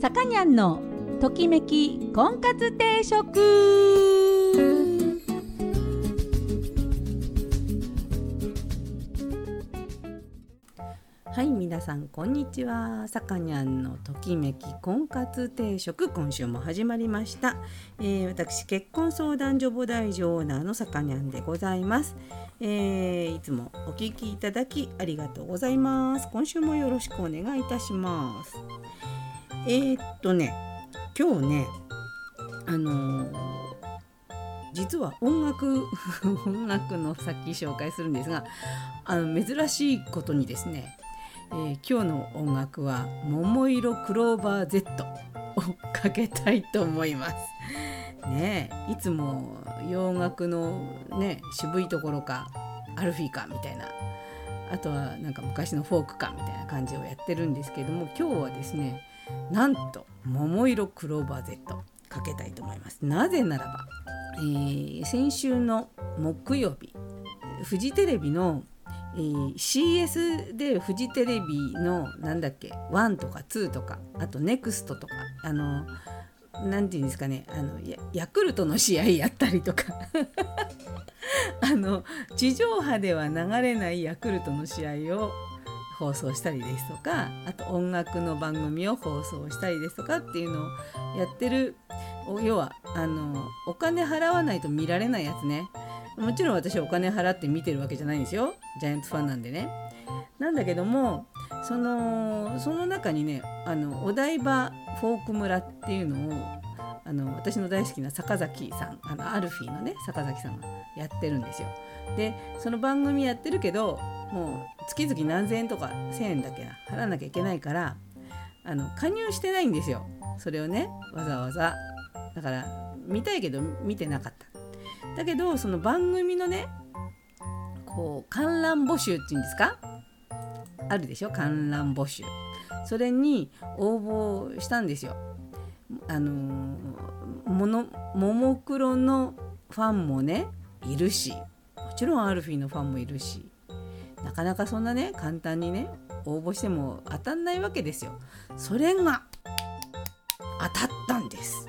さかにゃんのときめき婚活定食。はい皆さんこんにちは。さかにゃんのときめき婚活定食今週も始まりました、えー、私結婚相談所母大女オーナーのさかにゃんでございます、えー、いつもお聞きいただきありがとうございます。今週もよろしくお願いいたします。えー、っとね今日ねあのー、実は音楽 音楽のさっき紹介するんですがあの珍しいことにですね、えー、今日の音楽は「桃色クローバー Z」をかけたいと思います。ねいつも洋楽のね渋いところかアルフィーかみたいなあとはなんか昔のフォークかみたいな感じをやってるんですけども今日はですねなんと桃色クローバー Z かけたいと思います。なぜならば、えー、先週の木曜日フジテレビの、えー、CS でフジテレビのなんだっけ1とか2とかあと NEXT とかあの何て言うんですかねあのヤクルトの試合やったりとか あの地上波では流れないヤクルトの試合を放送したりですとかあと音楽の番組を放送したりですとかっていうのをやってる要はあのお金払わないと見られないやつね。もちろん私お金払って見てるわけじゃないんですよ。ジャイアンツファンなんでね。なんだけどもそのその中にねあのお台場フォーク村っていうのをあの私の大好きな坂崎さんあのアルフィーのね坂崎さんがやってるんですよ。でその番組やってるけどもう月々何千円とか1,000円だけな払わなきゃいけないからあの加入してないんですよ。それをねわざわざ。だから見たいけど見てなかった。だけどその番組のねこう観覧募集っていうんですか？あるでしょ？観覧募集。それに応募したんですよ。あのものももクロのファンもねいるしもちろんアルフィーのファンもいるしなかなかそんなね簡単にね応募しても当たんないわけですよ。それが当たったんです。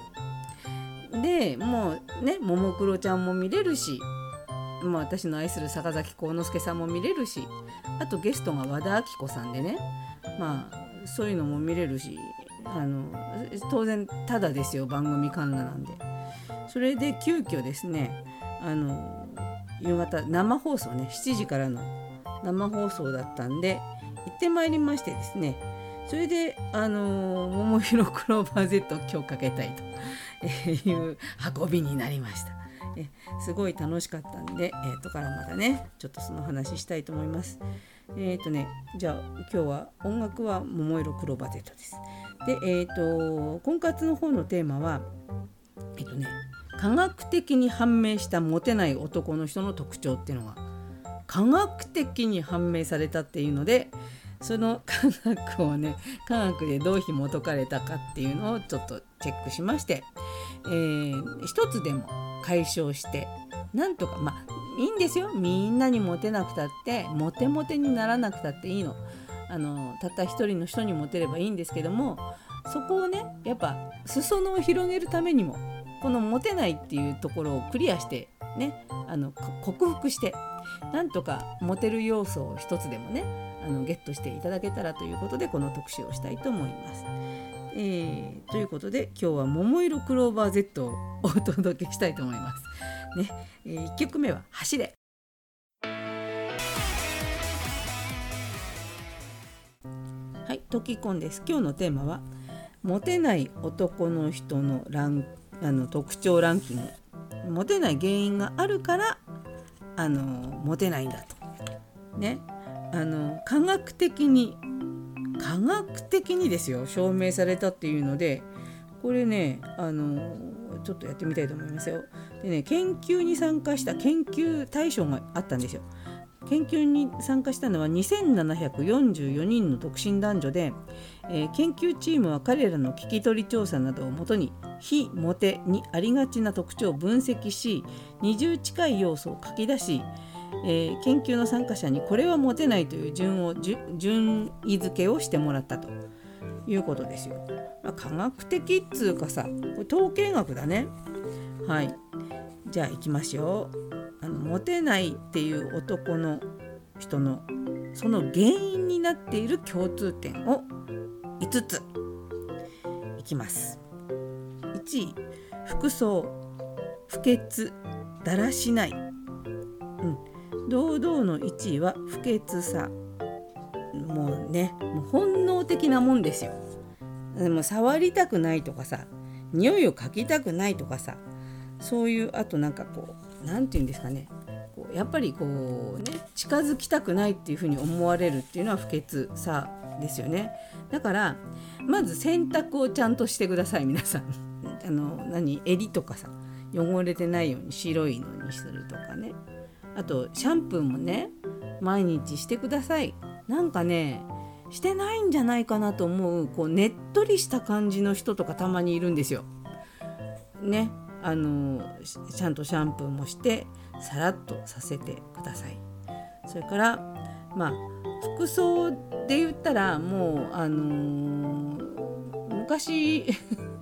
でもうねももクロちゃんも見れるし、まあ、私の愛する坂崎幸之助さんも見れるしあとゲストが和田アキ子さんでねまあそういうのも見れるしあの当然ただですよ番組観覧なんで。それで急遽ですねあの夕方生放送ね7時からの生放送だったんで行ってまいりましてですねそれであのー、桃色クローバー Z を今日かけたいという運びになりました。えすごい楽しかったんで、えー、とからまたねちょっとその話したいと思います。えっ、ー、とねじゃあ今日は音楽は桃色クローバー Z です。でえ、ー、と婚活の方のテーマはえっ、とね科学的に判明したモテない男の人の特徴っていうのが科学的に判明されたっていうのでその 科学をね科学でどう紐解かれたかっていうのをちょっとチェックしまして、えー、一つでも解消してなんとかまあいいんですよみんなにモテなくたってモテモテにならなくたっていいの。あのたった一人の人にモテればいいんですけどもそこをねやっぱ裾野を広げるためにもこのモテないっていうところをクリアしてねあの克服してなんとかモテる要素を一つでもねあのゲットしていただけたらということでこの特集をしたいと思います。えー、ということで今日は「桃色クローバー Z」をお届けしたいと思います。ねえ、1曲目は「走れ」。トキコンです。今日のテーマは「モテない男の人のランあの特徴ランキング」モテない原因があるからあのモテないんだと。ねあの科学的に科学的にですよ証明されたっていうのでこれねあのちょっとやってみたいと思いますよ。でね研究に参加した研究対象があったんですよ。研究に参加したのは2744人の独身男女で、えー、研究チームは彼らの聞き取り調査などをもとに非モテにありがちな特徴を分析し20近い要素を書き出し、えー、研究の参加者にこれはモテないという順を順位付けをしてもらったということですよ。まあ、科学的っつうかさこれ統計学だね。はいじゃあいきますよ。あのモテないっていう男の人のその原因になっている共通点を5つ。いきます。1位服装。不潔。だらしない、うん、堂々の1位は不潔さ。もうねもう本能的なもんですよ。でも触りたくないとかさ匂いを嗅ぎたくないとかさそういうあとなんかこう何て言うんですかね。こうやっぱりこうね近づきたくないっていうふうに思われるっていうのは不潔さですよね。だからまず洗濯をちゃんとしてください皆さん。あの何襟とかさ汚れてないように白いのにするとかね。あとシャンプーもね毎日してください。なんかねしてないんじゃないかなと思うこうねっとりした感じの人とかたまにいるんですよ。ね。あのちゃんとシャンプーもしてさらっとさせてください。それからまあ服装で言ったらもうあのー、昔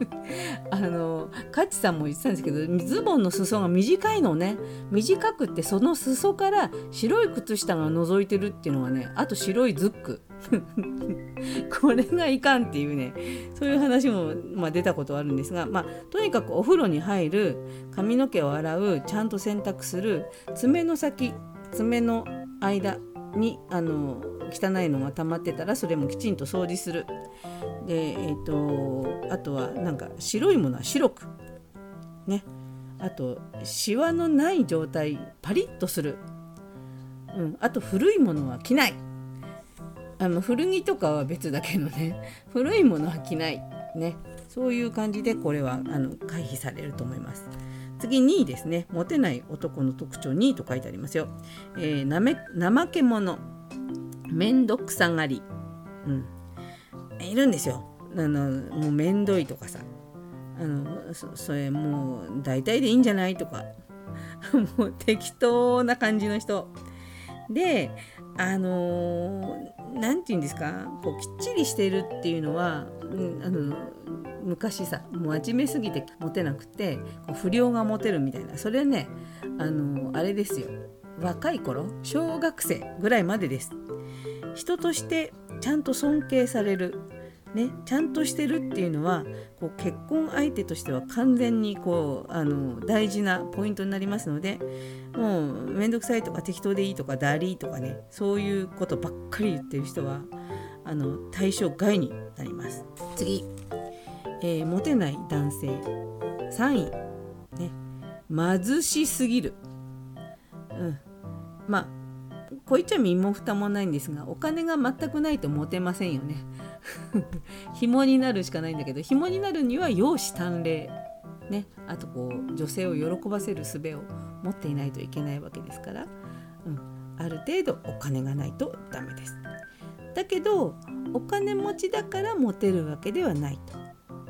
あのカッチさんも言ってたんですけどズボンの裾が短いのね短くってその裾から白い靴下が覗いてるっていうのがねあと白いズック。これがいかんっていうねそういう話も、まあ、出たことあるんですが、まあ、とにかくお風呂に入る髪の毛を洗うちゃんと洗濯する爪の先爪の間にあの汚いのが溜まってたらそれもきちんと掃除する。で、えーと、あとはなんか白いものは白く。ね。あとシワのない状態パリッとする、うん、あと古いものは着ない。あの古着とかは別だけどね。古いものは着ない。ね。そういう感じでこれはあの回避されると思います。次2位ですねモテない男の特徴2位と書いてありますよ。えー、なめ怠け者。面倒くさがり、うん、いるんですよ。あのもうめんどいとかさ。あのそそれもう大体でいいんじゃないとか。もう適当な感じの人。であの何て言うんですか？こうきっちりしてるっていうのは、うん、あの昔さもう真面目すぎてモテなくてこう不良がモテるみたいな。それねあのあれですよ。若い頃小学生ぐらいまでです。人としてちゃんと尊敬される。ね、ちゃんとしてるっていうのはこう結婚相手としては完全にこうあの大事なポイントになりますのでもう面倒くさいとか適当でいいとかダリーとかねそういうことばっかり言ってる人はあの対象外になります。次、えー、モテない男性。3位、ね、貧しすぎる、うん、まあこう言っちゃ身も蓋もないんですがお金が全くないとモテませんよね。紐になるしかないんだけど紐になるには容姿端麗。ね。あとこう女性を喜ばせる術を持っていないといけないわけですから、うん、ある程度お金がないとダメです。だけどお金持ちだからモテるわけではないと。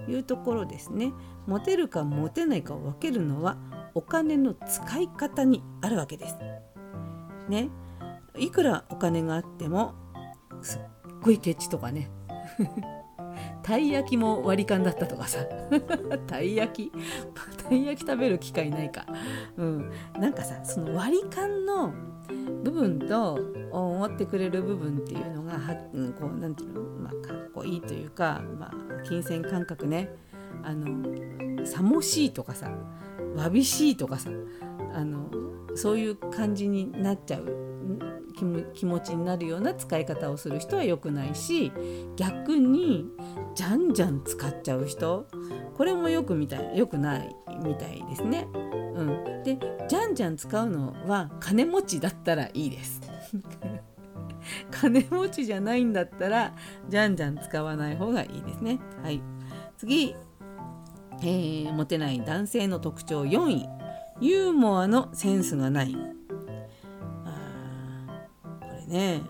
いうところですね。モテるかモテないかを分けるのはお金の使い方にあるわけです。ね、いくらお金があってもすっごいケチとかね。たい焼きも割り勘だったとかさ。たい焼き？たい焼き食べる機会ないか、うん、なんかさその割り勘の部分と思ってくれる部分っていうのがは、うん、こうなんていうの、まあ、かっこいいというか、まあ、金銭感覚ねあのさもしいとかさわびしいとかさあのそういう感じになっちゃう気持ちになるような使い方をする人は良くないし逆にじゃんじゃん使っちゃう人これもよくみたい良くないみたいですね。うん、でじゃんじゃん使うのは金持ちだったらいいです。金持ちじゃないんだったらじゃんじゃん使わない方がいいですね。はい、次、えー、モテない男性の特徴。4位。ユーモアのセンスがない。あこれね。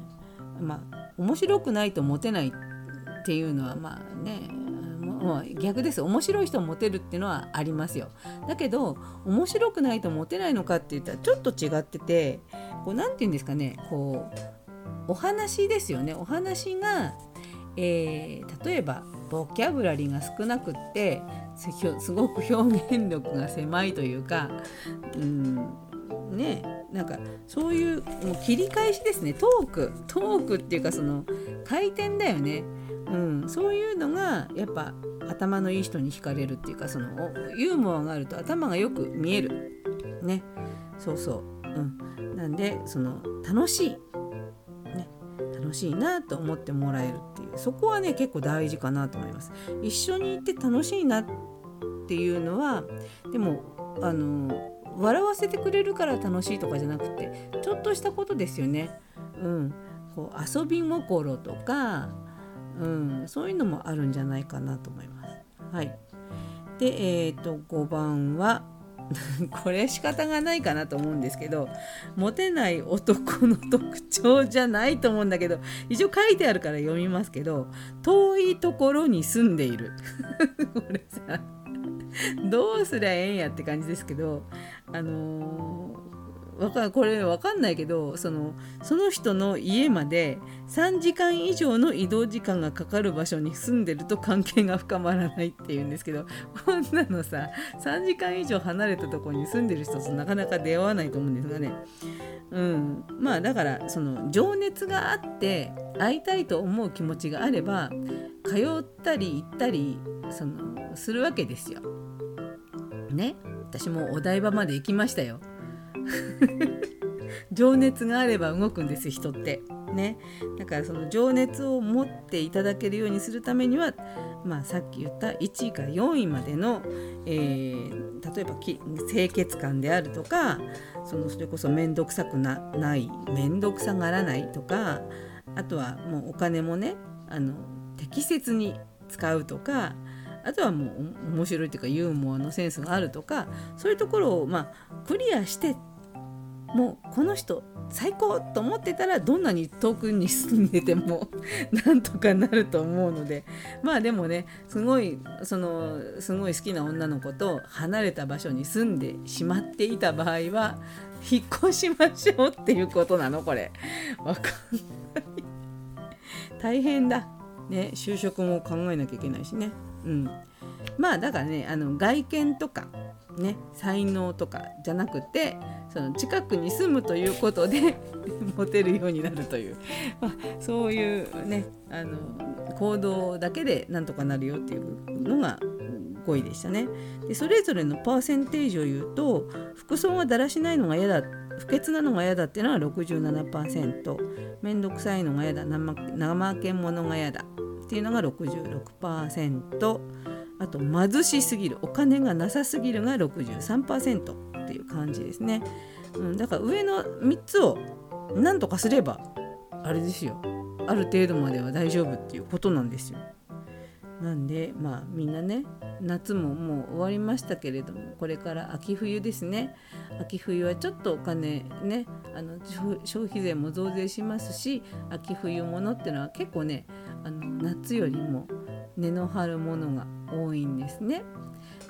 まあ面白くないとモテないっていうのはまあね。もう逆です。面白い人をモテるっていうのはありますよ。だけど面白くないとモテないのかって言ったらちょっと違っててこう何て言うんですかね。こうお話ですよね。お話がえー、例えばボキャブラリーが少なくってすごく表現力が狭いというか、うん、ね。なんかそういうもう切り返しですね。トーク。トークっていうかその回転だよね、うん、そういうのがやっぱ頭のいい人に惹かれるっていうかそのユーモアがあると頭がよく見える。ね。そうそう、うん、なんでその楽しい、ね、楽しいなと思ってもらえるっていう。そこはね結構大事かなと思います。一緒にいて楽しいなっていうのはでもあの笑わせてくれるから楽しいとかじゃなくてちょっとしたことですよね。うん、こう遊び心とか、うん、そういうのもあるんじゃないかなと思います。はい、で、えーと、5番は これ仕方がないかなと思うんですけどモテない男の特徴じゃないと思うんだけど一応書いてあるから読みますけど遠いところに住んでいる。これさどうすりゃええんやって感じですけどあのー、わかこれわかんないけどそのその人の家まで3時間以上の移動時間がかかる場所に住んでると関係が深まらないっていうんですけどこんなのさ3時間以上離れたとこに住んでる人となかなか出会わないと思うんですがね。うん、まあだからその情熱があって会いたいと思う気持ちがあれば通ったり行ったりそのするわけですよ。ね私もお台場まで行きましたよ 情熱があれば動くんです人って。ね。だからその情熱を持っていただけるようにするためにはまあさっき言った1位から4位までの、えー、例えば清潔感であるとかそのそれこそ面倒くさくなない面倒くさがらないとかあとはもうお金もねあの適切に使うとかあとはもう面白いというかユーモアのセンスがあるとかそういうところをまあクリアしてもうこの人最高と思ってたらどんなに遠くに住んでても なんとかなると思うのでまあでもねすごいそのすごい好きな女の子と離れた場所に住んでしまっていた場合は引っ越しましょうっていうことなのこれ。わかんない大変だ。ね就職も考えなきゃいけないしね。うん、まあだからねあの外見とかね才能とかじゃなくてその近くに住むということで モテるようになるという、そういうねあの行動だけでなんとかなるよっていうのが5位でしたね。でそれぞれのパーセンテージを言うと服装がだらしないのが嫌だ不潔なのが嫌だっていうのは67%面倒くさいのが嫌だ怠け者が嫌だっていうのが66%あと貧しすぎるお金がなさすぎるが63%っていう感じですね、うん、だから上の3つを何とかすればあれですよ。ある程度までは大丈夫っていうことなんですよ。なんでまあみんなね夏ももう終わりましたけれどもこれから秋冬ですね。秋冬はちょっとお金ねあの消費税も増税しますし秋冬物っていうのは結構ねあの夏よりも根の張るものが多いんですね。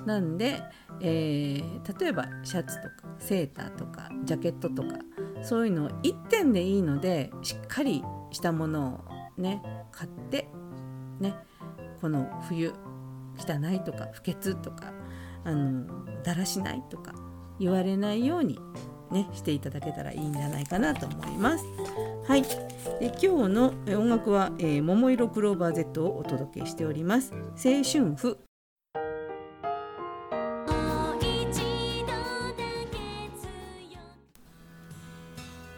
なんで、えー、例えばシャツとかセーターとかジャケットとかそういうのを1点でいいのでしっかりしたものをね買ってねこの冬汚いとか不潔とかあのだらしないとか言われないようにねしていただけたらいいんじゃないかなと思います。はい。で今日の音楽は、えー、桃色クローバー Z をお届けしております。青春譜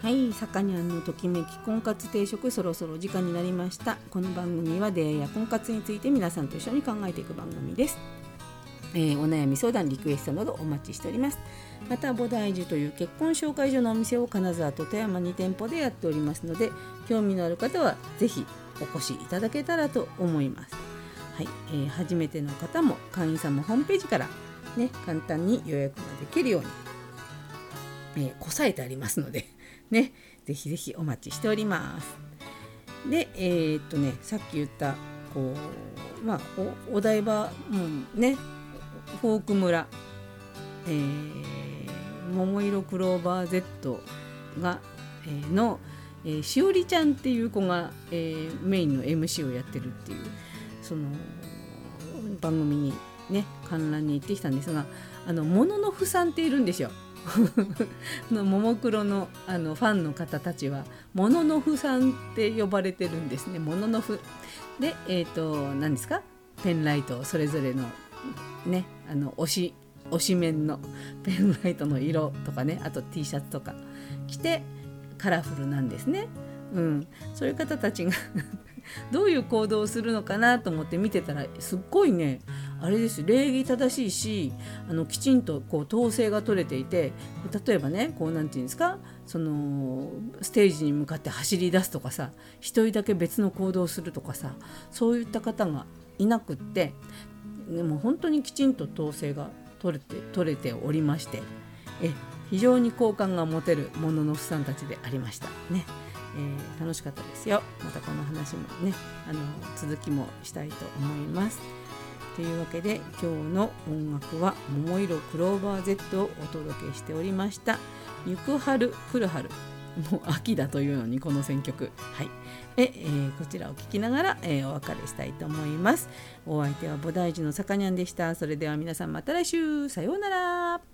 はい、さかにゃんのときめき婚活定食そろそろ時間になりましたこの番組は出会いや婚活について皆さんと一緒に考えていく番組ですえー、お悩み相談リクエストなどお待ちしております。また菩提樹という結婚紹介所のお店を金沢と富山2店舗でやっておりますので興味のある方はぜひお越しいただけたらと思います。はい、えー、初めての方も会員さんもホームページからね簡単に予約ができるように、えー、こさえてありますので ねぜひぜひお待ちしております。でえー、っとねさっき言ったこうまあお台場もねフォーク村、えー、桃色クローバー Z が、えー、の、えー、しおりちゃんっていう子が、えー、メインの MC をやってるっていうその番組にね観覧に行ってきたんですがあのもののふさんっているんですよ。のももクロのあのファンの方たちはもののふさんって呼ばれてるんですね。もののふでえっ、ー、と何ですか？ペンライトそれぞれのねあの推し推し面の ペンライトの色とかねあと T シャツとか着てカラフルなんですね。うん、そういう方たちが どういう行動をするのかなと思って見てたらすっごいねあれです礼儀正しいしあのきちんとこう統制が取れていて例えばねこうなんて言うんですかそのステージに向かって走り出すとかさ一人だけ別の行動をするとかさそういった方がいなくってでも本当にきちんと統制が取れて取れておりましてえ非常に好感が持てるもののふさんたちでありました。ね。えー、楽しかったですよ。またこの話もねあの続きもしたいと思います。というわけで今日の音楽は「桃色クローバー Z」をお届けしておりました「行く春来る春」もう秋だというのにこの選曲。はい。ええー、こちらを聞きながら、えー、お別れしたいと思います。お相手は菩提寺のさかにゃんでした。それでは皆さんまた来週。さようなら。